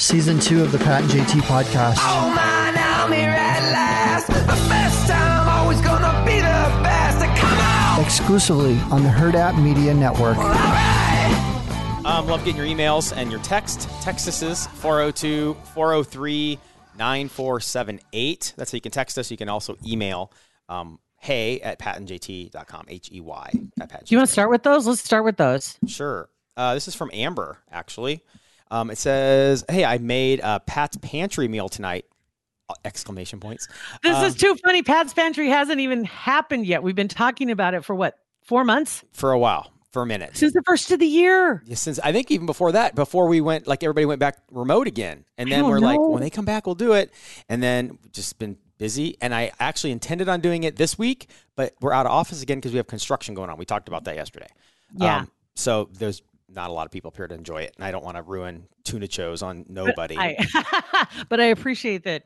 Season two of the Pat and JT podcast. Oh man, I'm here at last. The best time, always gonna be the best. Come on! Exclusively on the Herd App Media Network. Um, love getting your emails and your text. Text us is 402 403 9478. That's how you can text us. You can also email um, hey at patandjt.com. H E Y at pat. Do you want to start with those? Let's start with those. Sure. Uh, this is from Amber, actually. Um, it says, "Hey, I made a Pat's pantry meal tonight!" Uh, Exclamation points. This Um, is too funny. Pat's Pantry hasn't even happened yet. We've been talking about it for what, four months? for a while, for a minute. Since the first of the year. Yeah, since I think even before that, before we went, like everybody went back remote again, and then we're like, when they come back, we'll do it. And then just been busy, and I actually intended on doing it this week, but we're out of office again because we have construction going on. We talked about that yesterday. Um, Yeah. so there's not a lot of people appear to enjoy it, and I don't want to ruin tuna chos on But nobody. I, but I appreciate that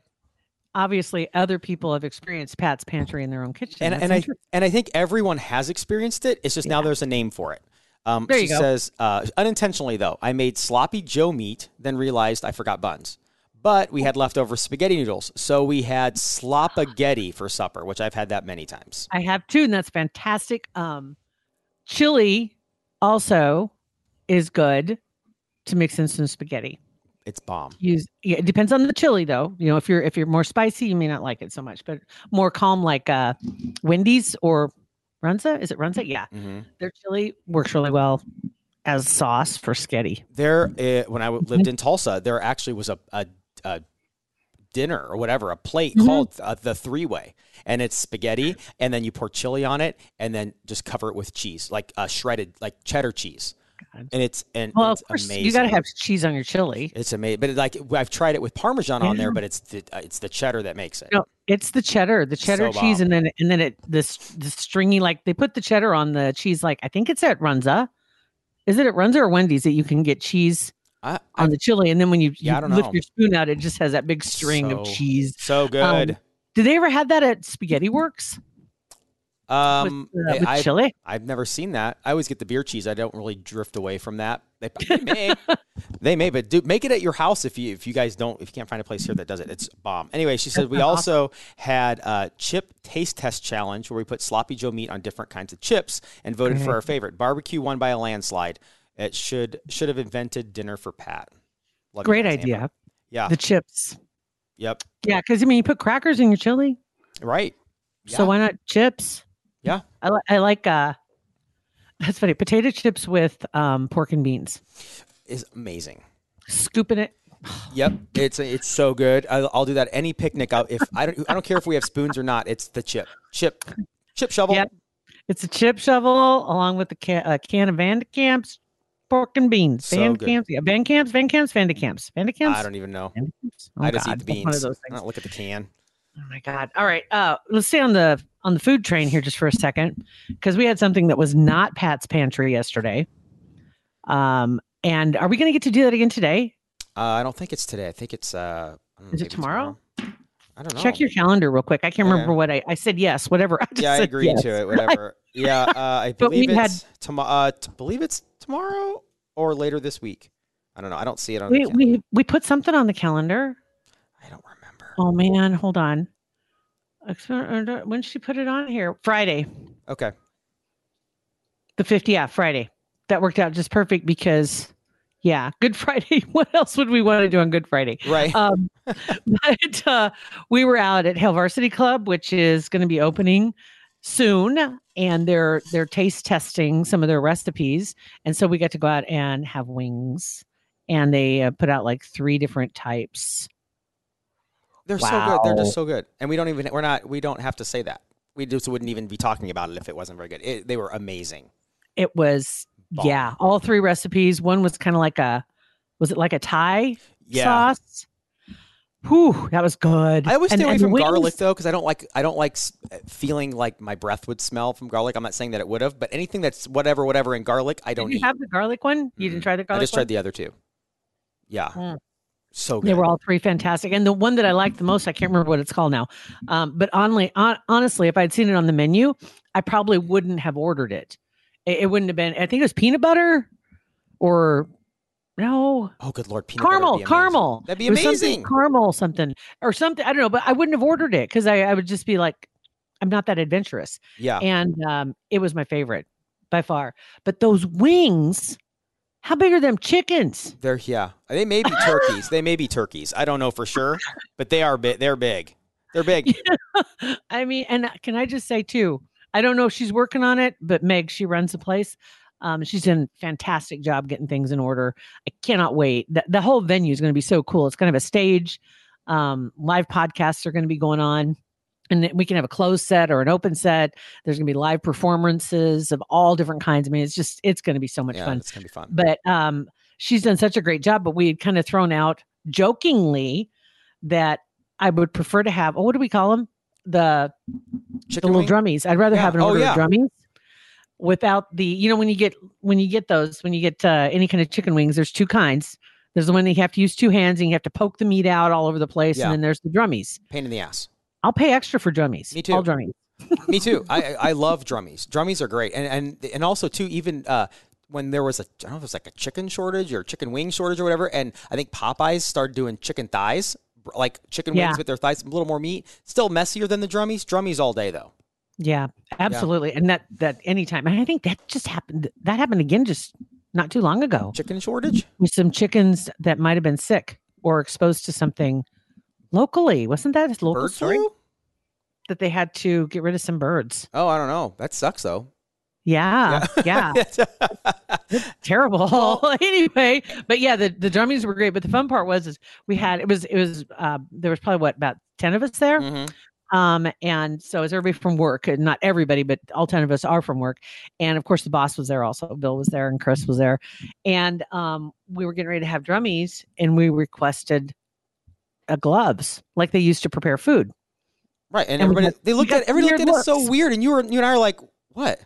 obviously other people have experienced Pat's Pantry in their own kitchen. and and I and I think everyone has experienced it. It's just now there's a name for it. Um, There she you go. says uh, unintentionally though, I made sloppy Joe meat, then realized I forgot buns. But we had leftover spaghetti noodles, so we had slopagetti for supper, which I've had that many times. I have two, and that's fantastic. Um, chili also is good to mix in some spaghetti. It's bomb. Use yeah, it depends on the chili though. You know, if you're if you're more spicy, you may not like it so much, but more calm like uh Wendy's or Runza. Is it Runza? Yeah. hmm Their chili works really well as sauce for spaghetti. There, uh, when I lived in Tulsa, there actually was a, a, a dinner or whatever, a plate Mhm. called uh, the three way, and it's spaghetti, and then you pour chili on it, and then just cover it with cheese, like uh, shredded, like cheddar cheese, God. and it's and Well, it's of course, amazing. you got to have cheese on your chili. It's amazing, but like I've tried it with Parmesan on there, but it's the uh, it's the cheddar that makes it. No, it's the cheddar, the cheddar So cheese, bomb. and then and then it this the stringy like they put the cheddar on the cheese. Like I think it's at Runza. Is it at Runza or Wendy's that you can get cheese I, on the chili, and then when you, Yeah, I you lift know. your spoon out, it just has that big string of cheese. so good. Um, Did they ever have that at Spaghetti Works Um, with, uh, with I've, chili? I've never seen that. I always get the beer cheese. I don't really drift away from that. They, they may, they may, but do make it at your house if you if you guys don't if you can't find a place here that does it. It's bomb. Anyway, she said we also had a chip taste test challenge where we put sloppy Joe meat on different kinds of chips and voted for our favorite. Barbecue won by a landslide. It should should have invented dinner for Pat. Love Great idea. Yeah. The chips. yep. Yeah, because I mean, you put crackers in your chili, Right. so why not chips? Yeah. I, li- I like uh that's funny potato chips with um pork and beans Is amazing. scooping it Yep, it's it's so good. I'll, I'll do that any picnic. I'll, if I don't, I don't care if we have spoons or not. It's the chip, chip, chip shovel. Yep. it's a chip shovel along with the ca- a can of Van de Kamp's pork and beans So Van. Camps yeah Van Camps Van Camps Van de Camps Van de Camps I don't even know. Camps? Oh, I just God, eat the that's one of beans. those I don't look at the can. Oh my god! All right, uh, let's stay on the on the food train here just for a second because we had something that was not Pat's pantry yesterday. Um, and are we going to get to do that again today? Uh, I don't think it's today. I think it's. Uh, I don't know, Is it maybe tomorrow? I don't know. Check your calendar real quick. I can't Okay. remember what I I said. Yes, whatever. I Yeah, I said agreed yes. to it. Whatever. yeah, uh, I believe had- it's tomorrow. Uh, believe it's tomorrow or later this week. I don't know. I don't see it on. We, the calendar. we we put something on the calendar. I don't remember. Oh man, hold on. When she put it on here? Friday, Okay. the 50th. Yeah, Friday. That worked out just perfect because, yeah, Good Friday. What else would we want to do on Good Friday? Right. Um, but uh, we were out at Hale Varsity Club, which is going to be opening soon, and they're they're taste testing some of their recipes, and so we got to go out and have wings, and they uh, put out like three different types. They're so good. They're just so good, and we don't even. We're not. We don't have to say that. We just wouldn't even be talking about it if it wasn't very good. It, they were amazing. It was Bomb. yeah, all three recipes. One was kind of like a was it like a Thai Yeah. sauce? Whew, that was good. I always stay And- away and from garlic though, because I don't like I don't like feeling like my breath would smell from garlic. I'm not saying that it would have, but anything that's whatever, whatever in garlic, I don't Did you eat. have the garlic one? You didn't try the garlic. I just one? tried the other two. Yeah, Mm. So good. They were all three fantastic, and the one that I liked the most, I can't remember what it's called now. Um, but only, on, honestly, if I'd seen it on the menu, I probably wouldn't have ordered it. it. It wouldn't have been. I think it was peanut butter, or no oh, good lord, peanut caramel, caramel. That'd be was something amazing. caramel, something or something. I don't know, but I wouldn't have ordered it because I, I would just be like, I'm not that adventurous, Yeah, and um, it was my favorite by far. But those wings, how big are them chickens? they're yeah. They may be turkeys. they may be turkeys. I don't know for sure, but they are big. They're big. They're big. I mean, and can I just say too? I don't know if she's working on it, but Meg, she runs the place. Um, she's done a fantastic job getting things in order. I cannot wait. The, the whole venue is going to be so cool. It's kind of a stage. Um, live podcasts are going to be going on, and then we can have a closed set or an open set. There's going to be live performances of all different kinds. I mean, it's just it's going to be so much yeah, fun it's gonna be fun. but um she's done such a great job but we had kind of thrown out jokingly that i would prefer to have oh what do we call them the the Chicken little wing? drummies i'd rather Yeah. have an Oh, order yeah. of drummies without the you know when you get when you get those when you get uh, any kind of chicken wings there's two kinds there's the one that you have to use two hands and you have to poke the meat out all over the place and then there's the drummies Pain in the ass. I'll pay extra for drummies Me too. all drummies Me too. I I love drummies. Drummies are great, and and and also too even uh, when there was a I don't know if it was like a chicken shortage or chicken wing shortage or whatever, and I think Popeyes started doing chicken thighs, like chicken Yeah. wings with their thighs, a little more meat. Still messier than the drummies. Drummies all day though. yeah absolutely and that that anytime and i think that just happened that happened again just not too long ago Chicken shortage. with some chickens that might have been sick or exposed to something locally. Wasn't that a local Bird story flu? That they had to get rid of some birds? Oh, I don't know. That sucks though. Yeah, yeah, terrible. anyway, but yeah, the the drummies were great. But the fun part was is we had it was it was uh, there was probably what about ten of us there. Mhm. Um, and so it's everybody from work, not everybody, but all 10 of us are from work. And of course, the boss was there also. Bill was there and Chris was there. And um, we were getting ready to have drummies, and we requested uh, gloves like they used to prepare food. Right, and, And everybody they looked at everybody looked at it so weird, and you were you and I are like, what?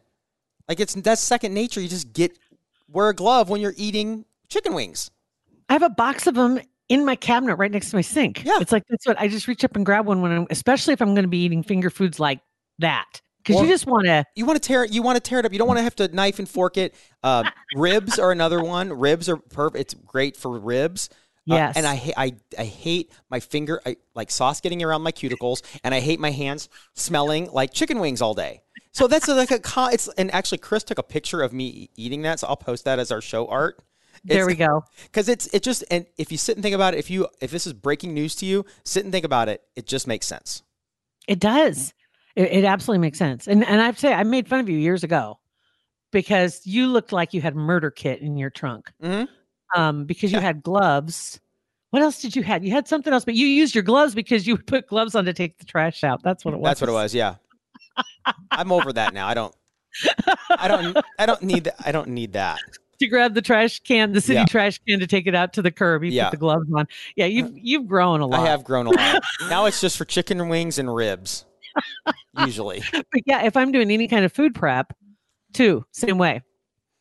Like it's that's second nature. You just get wear a glove when you're eating chicken wings. I have a box of them in my cabinet right next to my sink. Yeah. It's like that's what I just reach up and grab one when I'm, especially if I'm going to be eating finger foods like that. Because you just want to, You want to tear it. You want to tear it up. You don't want to have to knife and fork it. Uh, ribs are another one. Ribs are perfect. It's great for ribs. Uh, yes. and I, ha- I I hate my finger I, like sauce getting around my cuticles, and I hate my hands smelling like chicken wings all day. So that's like a con- it's and actually Chris took a picture of me eating that, so I'll post that as our show art. there we go. Because it's it just and if you sit and think about it, if you if this is breaking news to you, sit and think about it. It just makes sense. It does. It, it absolutely makes sense. And and I have to say, I made fun of you years ago because you looked like you had murder kit in your trunk. Mhm. Um, because you had gloves. What else did you had? You had something else, but you used your gloves because you put gloves on to take the trash out. That's what it was. That's what it was. Yeah, I'm over that now. I don't. I don't. I don't need. that. I don't need that. To grab the trash can, the city Yeah. trash can to take it out to the curb. You Yeah. put the gloves on. Yeah, you've you've grown a lot. I have grown a lot. now it's just for chicken wings and ribs. Usually, But yeah, if I'm doing any kind of food prep, too, same way.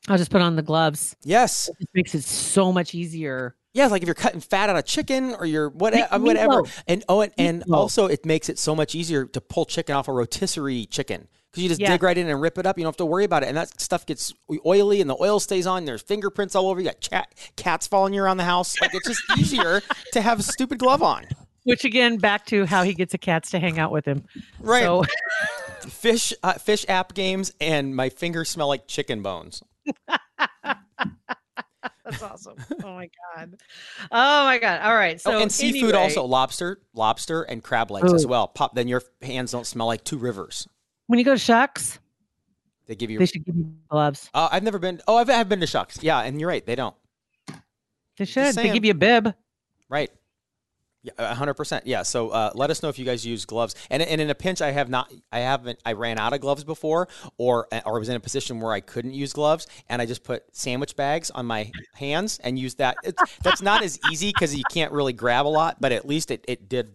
I'll just put on the gloves. yes, It makes it so much easier. yeah. Like if you're cutting fat out of chicken or you're Make whatever, whatever. And oh, and, and also it makes it so much easier to pull chicken off a rotisserie chicken because you just Yeah. dig right in and rip it up. You don't have to worry about it, and that stuff gets oily and the oil stays on. There's fingerprints all over. You got chat, cats following you around the house. Like it's just easier to have a stupid glove on. Which again, back to how he gets the cats to hang out with him. Right. So fish uh, fish app games and my fingers smell like chicken bones. that's awesome. Oh my god. Oh my god. All right. So oh, and seafood anyway, also lobster, lobster and crab legs as well. Pop then your hands don't smell like two rivers. When you go to Shucks, They give you they should give you gloves. uh, I've never been Oh, I've, I've been to Shucks. Yeah, and you're right, they don't. They should. They give you a bib. Right. Yeah, a hundred percent. Yeah. So uh, let us know if you guys use gloves. And, and in a pinch, I have not. I haven't. I ran out of gloves before, or or was in a position where I couldn't use gloves, and I just put sandwich bags on my hands and used that. It's, that's not as easy because you can't really grab a lot, but at least it, it did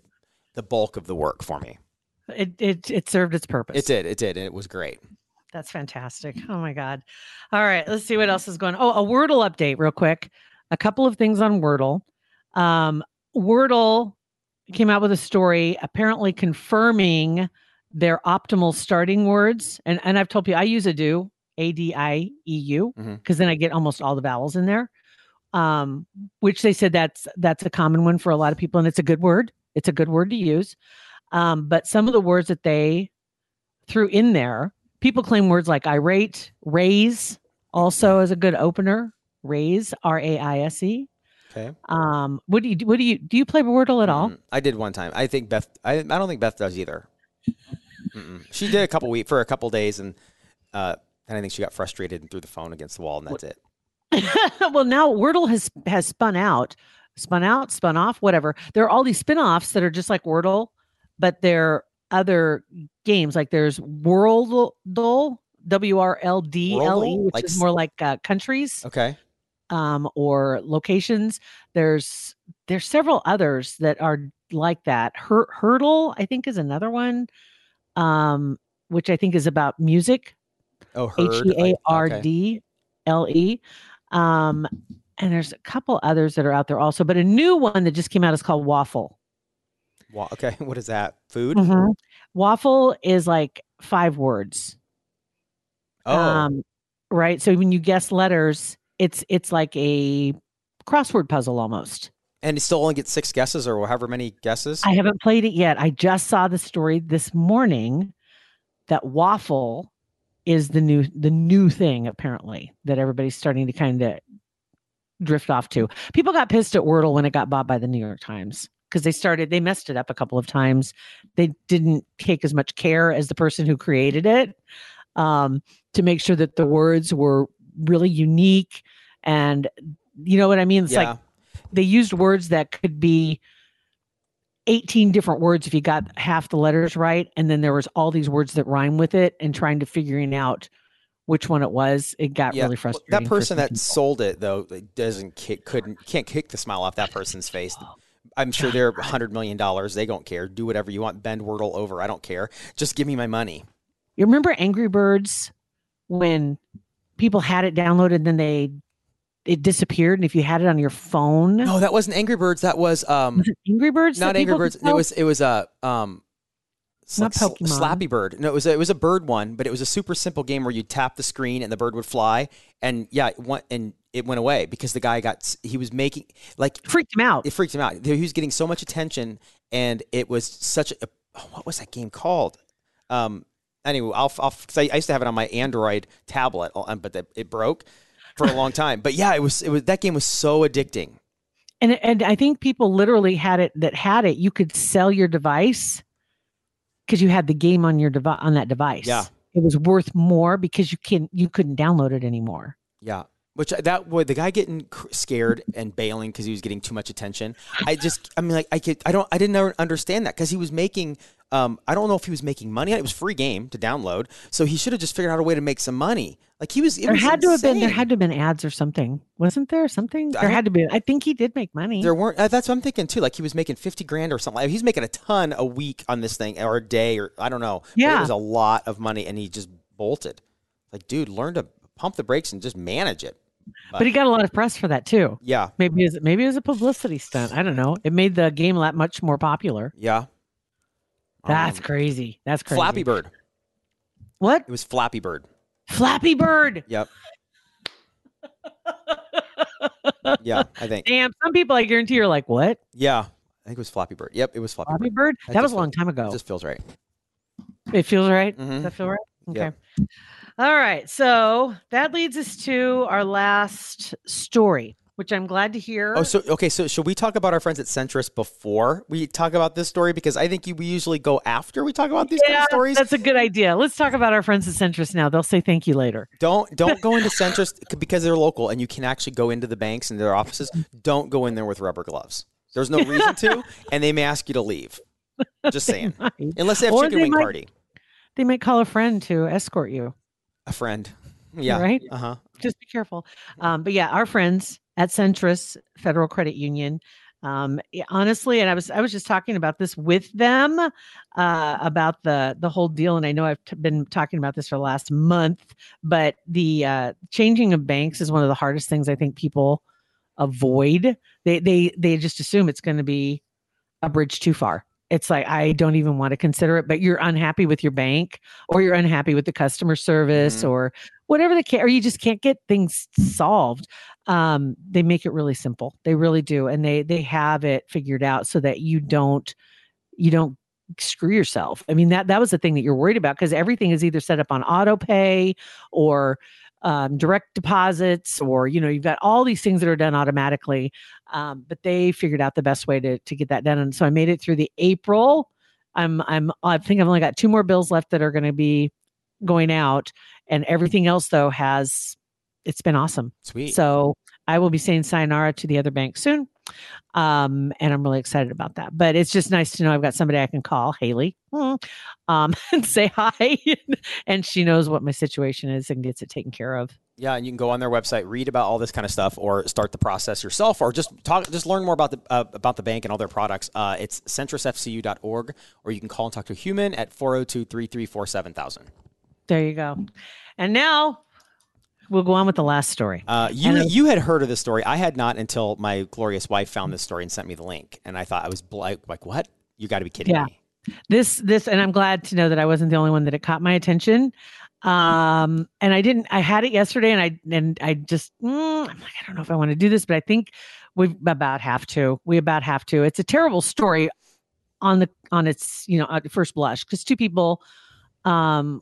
the bulk of the work for me. It it it served its purpose. It did. It did, and it was great. That's fantastic. Oh my God. All right. Let's see what else is going on. Oh, a Wordle update, real quick. A couple of things on Wordle. Um, Wordle came out with a story apparently confirming their optimal starting words. And, and I've told you I use a do Adieu, A D I E U, because then I get almost all the vowels in there. Um, which they said that's that's a common one for a lot of people, and it's a good word. It's a good word to use. Um, but some of the words that they threw in there, people claim words like irate, raise, also as a good opener. Raise, R A I S E. Okay. Um, what do you do? What do you do? You play Wordle at all? Mm, I did one time. I think Beth. I, I don't think Beth does either. Mm-mm. She did a couple week for a couple days, and uh, and I think she got frustrated and threw the phone against the wall, and that's it. well, now Wordle has has spun out, spun out, spun off, whatever. There are all these spin-offs that are just like Wordle, but they're other games. Like there's Worldle, W R L D L E, which Like is more like uh, countries Okay. Um, or locations. There's there's several others that are like that. Hur- Heardle, I think, is another one, um, which I think is about music. Oh, H. E A R. D L E. Um, and there's a couple others that are out there also, but a new one that just came out is called Waffle. Wa- okay. What is that? Food? Mhm. Waffle is like five words. Oh, Um, right. So when you guess letters, it's it's like a crossword puzzle almost. and it still only gets six guesses or however many guesses. I haven't played it yet. I just saw the story this morning that waffle is the new the new thing apparently that everybody's starting to kind of drift off to. People got pissed at Wordle when it got bought by the New York Times because they started they messed it up a couple of times. They didn't take as much care as the person who created it um, to make sure that the words were really unique and you know what I mean? It's yeah. like they used words that could be 18 different words if you got half the letters right and then there was all these words that rhyme with it and trying to figuring out which one it was it got yeah. really Well, frustrating that person that people. sold it though doesn't kick, couldn't can't kick the smile off that person's face. I'm sure they're a hundred million dollars. They don't care. Do whatever you want. Bend Wordle over. I don't care. Just give me my money. you remember angry birds when people had it downloaded then they it disappeared and if you had it on your phone No, that wasn't Angry Birds. That was um was angry birds not Angry Birds. It was it was a um Not Pokemon. Slappy Bird. No, it was a, it was a bird one, but it was a super simple game where you tap the screen and the bird would fly. And yeah, it went and it went away because the guy got he was making like freaked him out it freaked him out. He was getting so much attention, and it was such a oh, what was that game called? Um, anyway, I'll, I'll I, used to have it on my Android tablet, uh, but that it broke for a long time. But yeah, it was it was that game was so addicting. and and I think people literally had it that had it. You could sell your device because you had the game on your device on that device. Yeah. it was worth more because you can you couldn't download it anymore. Yeah. Which that would the guy getting scared and bailing because he was getting too much attention. I just, I mean, like I could, I don't, I didn't understand that because he was making, um, I don't know if he was making money. It was free game to download, so he should have just figured out a way to make some money. Like he was, it There was had to have been there had to have been ads or something, wasn't there? Something there had to be. I think he did make money. There weren't. Uh, that's what I'm thinking too. Like he was making fifty grand or something. Like, he's making a ton a week on this thing or a day or I don't know. But Yeah. it was a lot of money, and he just bolted. Like, dude, learn to pump the brakes and just manage it. But he got a lot of press for that too. Yeah, Maybe it was, maybe it was a publicity stunt. I don't know. It made the game that much more popular. yeah. That's Um, crazy. That's crazy. Flappy Bird. What? It was Flappy Bird. Flappy Bird. Yep. yeah, I think. Damn. Some people, I guarantee, are like, "What? Yeah, I think it was Flappy Bird. Yep, it was Flappy, Flappy Bird. Bird? That That was a long time ago. It just feels right. It feels right. Mhm. Does that feel right? Okay. Yeah. All right. So that leads us to our last story, which I'm glad to hear. Oh, so okay. So should we talk about our friends at Centris before we talk about this story? Because I think you, we usually go after we talk about these kind yeah, of stories. that's a good idea. Let's talk about our friends at Centris now. They'll say thank you later. Don't don't go into Centris because they're local and you can actually go into the banks and their offices. Don't go in there with rubber gloves. There's no reason to, and they may ask you to leave. Just saying. Unless they have Or chicken they wing might- party. They might call a friend to escort you. A friend. Yeah. Right? Uh huh. just be careful. Um, but yeah, our friends at Centris Federal Credit Union. Um, honestly, and I was I was just talking about this with them uh, about the the whole deal, and I know I've t- been talking about this for the last month. But the uh, changing of banks is one of the hardest things I think people avoid. They they they just assume it's going to be a bridge too far. It's like I don't even want to consider it. But you're unhappy with your bank, or you're unhappy with the customer service, Mhm. or whatever the case, or you just can't get things solved. Um, they make it really simple. They really do, and they they have it figured out so that you don't you don't screw yourself. I mean that that was the thing that you're worried about because everything is either set up on auto pay or um, direct deposits, or you know you've got all these things that are done automatically. Um, but they figured out the best way to to get that done, and so I made it through the April. I'm I'm I think I've only got two more bills left that are going to be going out, and everything else though has it's been awesome. Sweet. So I will be saying sayonara to the other bank soon. Um, and I'm really excited about that. But it's just nice to know I've got somebody I can call, Haley, hmm, um, and say hi. and she knows what my situation is and gets it taken care of. Yeah, and you can go on their website, read about all this kind of stuff, or start the process yourself, or just talk, just learn more about the uh, about the bank and all their products. Uh, it's centrisfcu.org, or you can call and talk to a human at 402-334-7000. There you go. And now we'll go on with the last story. Uh, you you had heard of this story. I had not until my glorious wife found this story and sent me the link, and I thought I was bl- like, "What? You got to be kidding Yeah. me!" this this and i'm glad to know that i wasn't the only one that it caught my attention um and i didn't i had it yesterday and i and i just mm, i'm like i don't know if i want to do this but i think we about have to we about have to it's a terrible story on the on its you know at first blush because two people um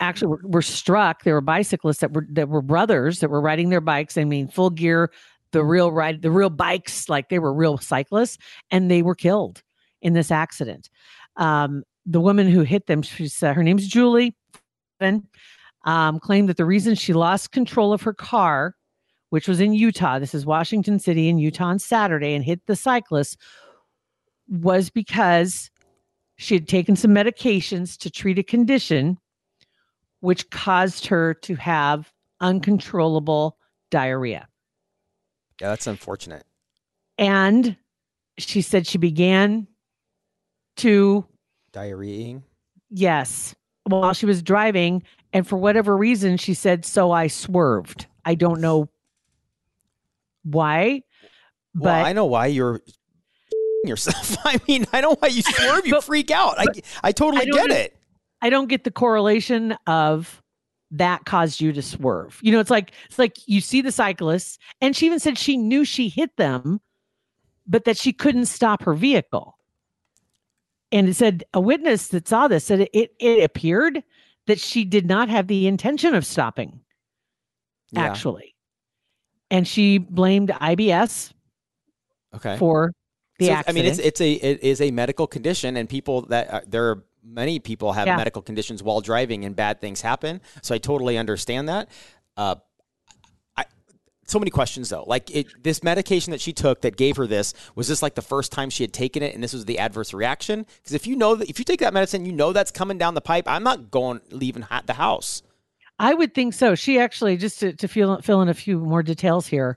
actually were, were struck. There were bicyclists that were that were brothers that were riding their bikes. I mean full gear the real ride the real bikes like they were real cyclists and they were killed in this accident. Um, the woman who hit them, she's uh, her name's Julie, um, claimed that the reason she lost control of her car, which was in Utah, this is Washington City in Utah on Saturday, and hit the cyclist, was because she had taken some medications to treat a condition, which caused her to have uncontrollable diarrhea. Yeah, that's unfortunate. And she said she began to Diarrheaing. Yes. While she was driving, and for whatever reason, she said, "So I swerved." I don't know why, but well, I know why you're yourself. I mean, I know why you swerve. You But- freak out. I I totally I get it. I don't get the correlation of that caused you to swerve. You know, it's like it's like you see the cyclists, and she even said she knew she hit them, but that she couldn't stop her vehicle. And it said a witness that saw this said it, it, it appeared that she did not have the intention of stopping. Yeah. actually. And she blamed IBS Okay. for the So, accident. I mean, it's it's a it is a medical condition, and people that uh, there are many people have Yeah. medical conditions while driving, and bad things happen. So I totally understand that. Uh, I so many questions though. Like it, this medication that she took that gave her this was this like the first time she had taken it, and this was the adverse reaction? Because if you know that if you take that medicine, you know that's coming down the pipe. I'm not going leaving the house. I would think so. She actually, just to, to fill, fill in a few more details here,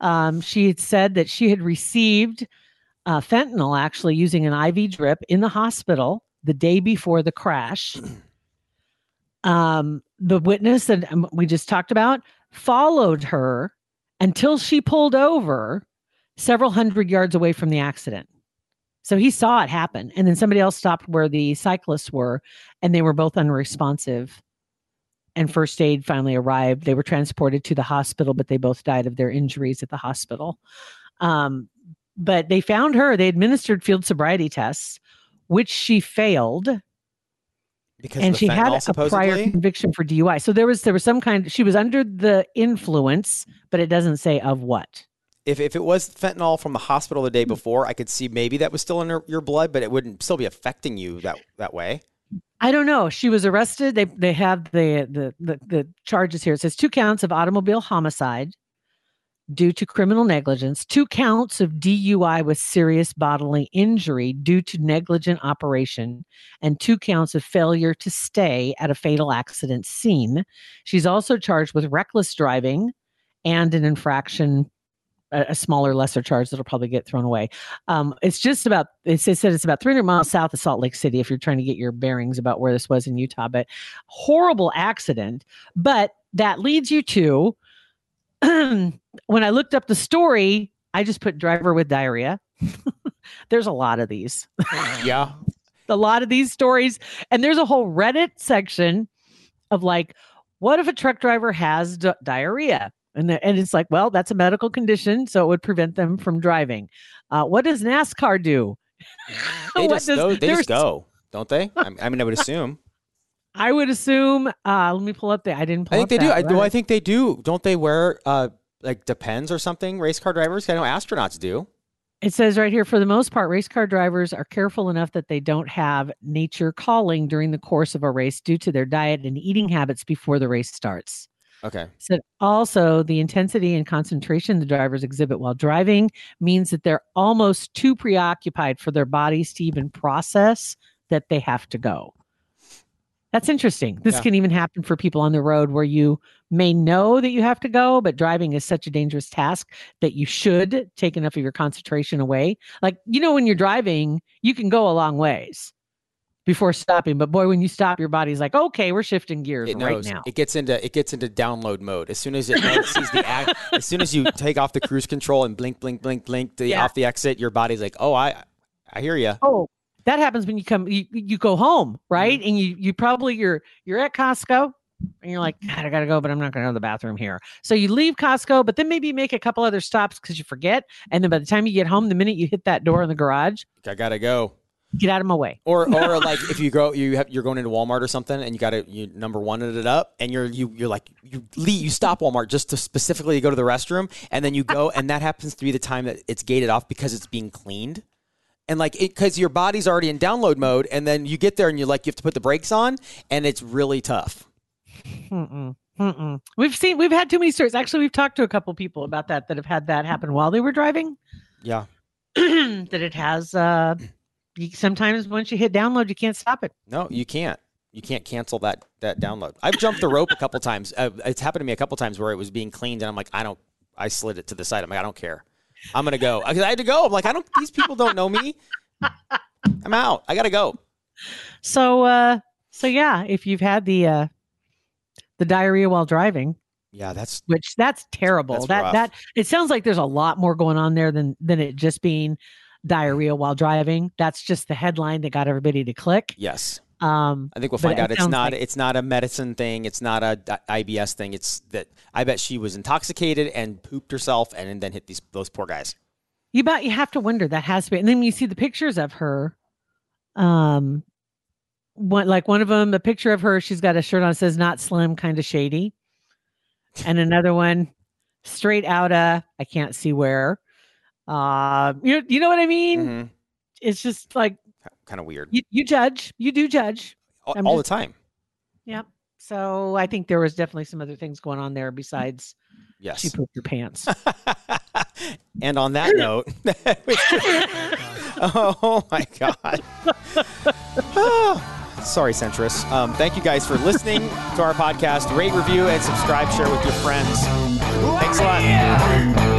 um, she had said that she had received uh, fentanyl actually using an IV drip in the hospital the day before the crash. Um, the witness that um, we just talked about followed her until she pulled over several hundred yards away from the accident. So he saw it happen. And then somebody else stopped where the cyclists were, and they were both unresponsive. And first aid finally arrived. They were transported to the hospital, but they both died of their injuries at the hospital. Um, but they found her, they administered field sobriety tests, which she failed Because and she had a supposedly. prior conviction for DUI. So there was there was some kind. She was under the influence, but it doesn't say of what. if, if it was fentanyl from the hospital the day before, I could see maybe that was still in her, your blood, but it wouldn't still be affecting you that that way. I don't know. She was arrested. They they have the the the, the charges here. It says two counts of automobile homicide, due to criminal negligence, two counts of DUI with serious bodily injury due to negligent operation, and two counts of failure to stay at a fatal accident scene. She's also charged with reckless driving and an infraction. A, smaller, lesser charge that'll probably get thrown away. Um, it's just about. It said it's about 300 miles south of Salt Lake City. If you're trying to get your bearings about where this was in Utah, but horrible accident. But that leads you to when I looked up the story, I just put driver with diarrhea. there's a lot of these, Yeah. a lot of these stories. And there's a whole Reddit section of like, what if a truck driver has di- diarrhea? And, the, and it's like, well, that's a medical condition, so it would prevent them from driving. Uh, what does NASCAR do? They just does- go, they just go, don't they? I, I mean, I would assume. I would assume. Uh, let me pull up the. I didn't. Pull I think they do. I, well, I think they do. Don't they wear uh like depends or something? Race car drivers. I know astronauts do. It says right here, for the most part, race car drivers are careful enough that they don't have nature calling during the course of a race due to their diet and eating habits before the race starts. Okay. So also the intensity and concentration the drivers exhibit while driving means that they're almost too preoccupied for their bodies to even process that they have to go. That's interesting. This Yeah. can even happen for people on the road where you may know that you have to go, but driving is such a dangerous task that you should take enough of your concentration away. Like, you know, when you're driving, you can go a long ways before stopping. But boy, when you stop, your body's like, okay, we're shifting gears It right now. It gets into it gets into download mode as soon as it sees the act. As soon as you take off the cruise control and blink, blink, blink, blink the, Yeah. off the exit, your body's like, oh, I, I hear you. Oh, that happens when you come you, you go home, right? Mm-hmm. And you you probably you're you're at Costco and you're like, God, I gotta go, but I'm not gonna go to the bathroom here. So you leave Costco, but then maybe you make a couple other stops because you forget. And then by the time you get home, the minute you hit that door in the garage, I gotta go. get out of my way. Or, or like if you go, you have you're going into Walmart or something, and you got to you number one it up, and you're you you're like you leave, you stop Walmart just to specifically go to the restroom, and then you go, and that happens to be the time that it's gated off because it's being cleaned, and like it because your body's already in download mode, and then you get there and you like you have to put the brakes on, and it's really tough. Mm-mm. Mm-mm. We've seen we've had too many stories. Actually, we've talked to a couple people about that that have had that happen while they were driving. Yeah. that it has uh sometimes once you hit download, you can't stop it. No, you can't. You can't cancel that that download. I've jumped the rope a couple times. Uh, it's happened to me a couple times where it was being cleaned, and I'm like, I don't. I slid it to the side. I'm like, I don't care. I'm gonna go. I had to go. I'm like, I don't. These people don't know me. I'm out. I gotta go. So uh so yeah, if you've had the uh the diarrhea while driving, Yeah, that's which that's terrible. That's that rough. that it sounds like there's a lot more going on there than than it just being diarrhea while driving. That's just the headline that got everybody to click. yes. Um I think we'll find it out. It's not. like- it's not a medicine thing. It's not a IBS thing. It's that I bet she was intoxicated and pooped herself, and and then hit these those poor guys. you about you have to wonder that has to be and then you see the pictures of her um one like one of them a picture of her she's got a shirt on says not slim kind of shady and another one straight out of i can't see where uh you, you know what i mean hmm it's just like Kind of weird. you, you judge you do judge All, I'm all the time. Yeah. so i think there was definitely some other things going on there besides Yes. she pooped her pants and on that note, oh my God. Oh, sorry, Centris. Um, thank you guys for listening to our podcast. Rate, review, and subscribe. Share with your friends. Thanks a lot.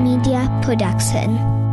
Media Production.